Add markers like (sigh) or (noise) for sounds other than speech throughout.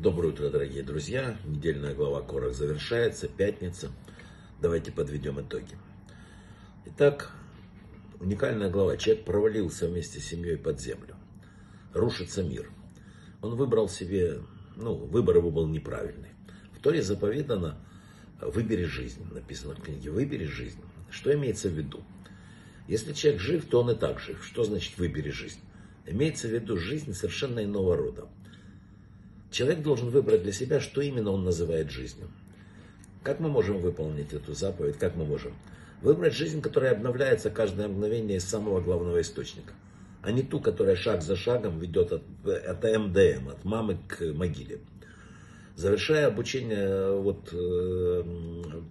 Доброе утро, дорогие друзья. Недельная глава Корах завершается, пятница. Давайте подведем итоги. Итак, уникальная глава. Человек провалился вместе с семьей под землю. Рушится мир. Он выбрал себе, ну, выбор его был неправильный. В Торе заповедано «выбери жизнь», написано в книге «выбери жизнь». Что имеется в виду? Если человек жив, то он и так жив. Что значит «выбери жизнь»? Имеется в виду жизнь совершенно иного рода. Человек должен выбрать для себя, что именно он называет жизнью. Как мы можем выполнить эту заповедь? Как мы можем? Выбрать жизнь, которая обновляется каждое мгновение из самого главного источника. А не ту, которая шаг за шагом ведет от, от МДМ, от мамы к могиле. Завершая обучение вот, э,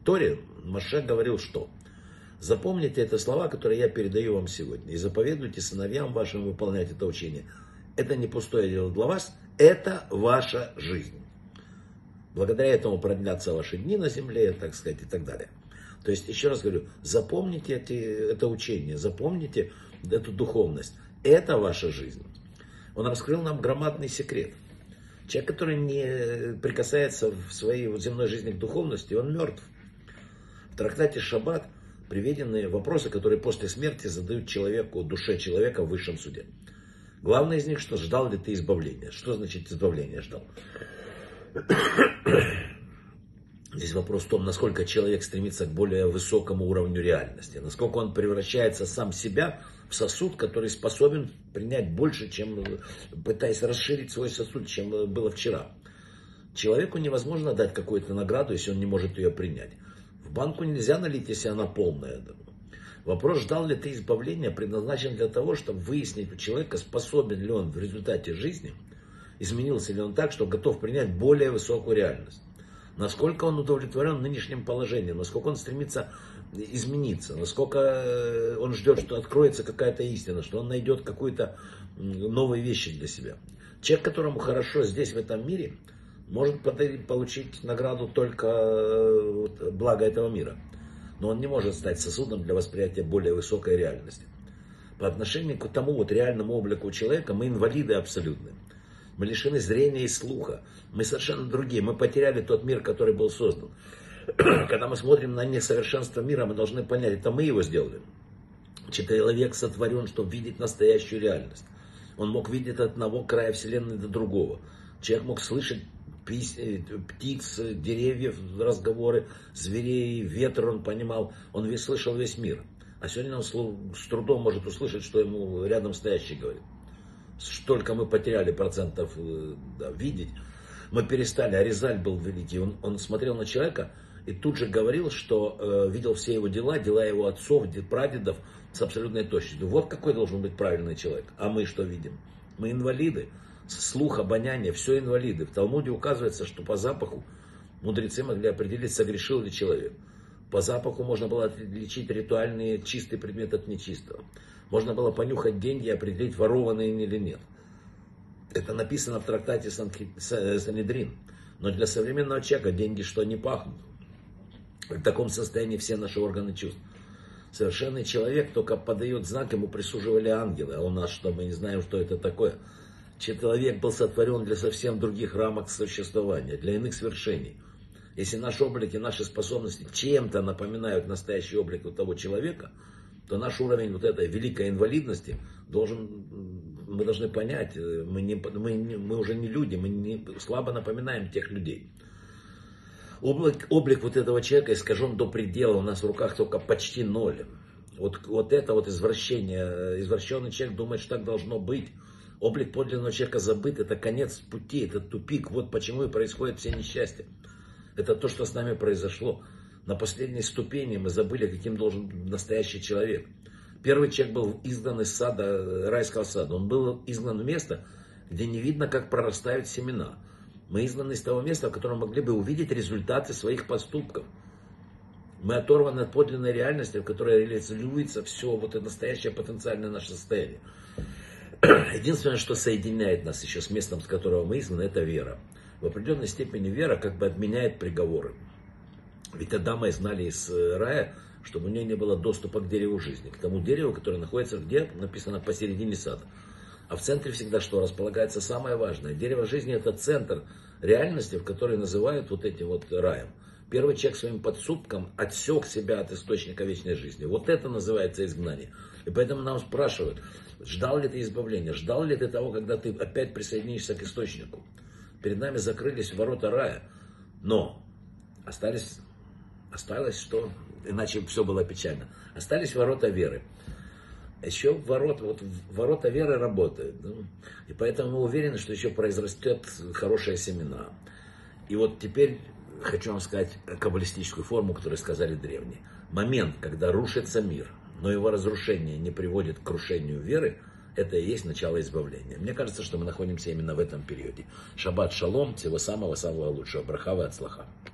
Торе, Маше говорил, что запомните это слова, которые я передаю вам сегодня, и заповедуйте сыновьям вашим выполнять это учение. Это не пустое дело для вас, это ваша жизнь. Благодаря этому продлятся ваши дни на земле, так сказать, и так далее. То есть, еще раз говорю, запомните эти, это учение, запомните эту духовность. Это ваша жизнь. Он раскрыл нам громадный секрет. Человек, который не прикасается в своей земной жизни к духовности, он мертв. В трактате Шаббат приведены вопросы, которые после смерти задают человеку, душе человека в высшем суде. Главное из них, что ждал ли ты избавления. Что значит избавление ждал? (coughs) Здесь вопрос в том, насколько человек стремится к более высокому уровню реальности, насколько он превращается сам себя в сосуд, который способен принять больше, чем пытаясь расширить свой сосуд, чем было вчера. Человеку невозможно дать какую-то награду, если он не может ее принять. В банку нельзя налить, если она полная. Вопрос, ждал ли ты избавления, предназначен для того, чтобы выяснить у человека, способен ли он в результате жизни, изменился ли он так, что готов принять более высокую реальность. Насколько он удовлетворен нынешним положением, насколько он стремится измениться, насколько э, он ждет, что откроется какая-то истина, что он найдет какую-то новые вещи для себя. Человек, которому хорошо здесь, в этом мире, может получить награду только э, благо этого мира но он не может стать сосудом для восприятия более высокой реальности. По отношению к тому вот реальному облику человека мы инвалиды абсолютно. Мы лишены зрения и слуха. Мы совершенно другие. Мы потеряли тот мир, который был создан. (clears throat) Когда мы смотрим на несовершенство мира, мы должны понять, это мы его сделали. Человек сотворен, чтобы видеть настоящую реальность. Он мог видеть от одного края Вселенной до другого. Человек мог слышать птиц, деревьев, разговоры, зверей, ветер он понимал, он весь слышал весь мир. А сегодня он с трудом может услышать, что ему рядом стоящий говорит. Столько мы потеряли процентов э, да, видеть. Мы перестали, Аризаль был великий, он, он смотрел на человека и тут же говорил, что э, видел все его дела, дела его отцов, прадедов с абсолютной точностью. Вот какой должен быть правильный человек. А мы что видим? Мы инвалиды слух, обоняние, все инвалиды. В Талмуде указывается, что по запаху мудрецы могли определить, согрешил ли человек. По запаху можно было отличить ритуальный чистый предмет от нечистого. Можно было понюхать деньги и определить, ворованные или нет. Это написано в трактате Санедрин. Но для современного человека деньги что не пахнут. В таком состоянии все наши органы чувств. Совершенный человек только подает знак, ему присуживали ангелы. А у нас что, мы не знаем, что это такое. Человек был сотворен для совсем других рамок существования, для иных свершений. Если наш облик и наши способности чем-то напоминают настоящий облик вот того человека, то наш уровень вот этой великой инвалидности должен, мы должны понять, мы, не, мы, мы уже не люди, мы не, слабо напоминаем тех людей. Облик, облик вот этого человека искажен до предела, у нас в руках только почти ноль. Вот, вот это вот извращение, извращенный человек думает, что так должно быть. Облик подлинного человека забыт, это конец пути, это тупик. Вот почему и происходят все несчастья. Это то, что с нами произошло. На последней ступени мы забыли, каким должен настоящий человек. Первый человек был изгнан из сада, райского сада. Он был изгнан в место, где не видно, как прорастают семена. Мы изгнаны из того места, в котором могли бы увидеть результаты своих поступков. Мы оторваны от подлинной реальности, в которой реализуется все вот это настоящее потенциальное наше состояние. (clears throat) Единственное, что соединяет нас еще с местом, с которого мы изгнаны, это вера. В определенной степени вера как бы отменяет приговоры. Ведь Адама изгнали из э, рая, чтобы у нее не было доступа к дереву жизни, к тому дереву, которое находится где? Написано посередине сада. А в центре всегда что? Располагается самое важное. Дерево жизни это центр реальности, в которой называют вот эти вот раем. Первый человек своим подсудком отсек себя от источника вечной жизни. Вот это называется изгнание. И поэтому нам спрашивают, ждал ли ты избавления, ждал ли ты того, когда ты опять присоединишься к источнику. Перед нами закрылись ворота рая, но остались, осталось что? Иначе все было печально. Остались ворота веры. Еще ворота, вот ворота веры работают. И поэтому мы уверены, что еще произрастет хорошая семена. И вот теперь хочу вам сказать каббалистическую форму, которую сказали древние. Момент, когда рушится мир, но его разрушение не приводит к крушению веры, это и есть начало избавления. Мне кажется, что мы находимся именно в этом периоде. Шаббат шалом, всего самого-самого лучшего. Брахава от слаха.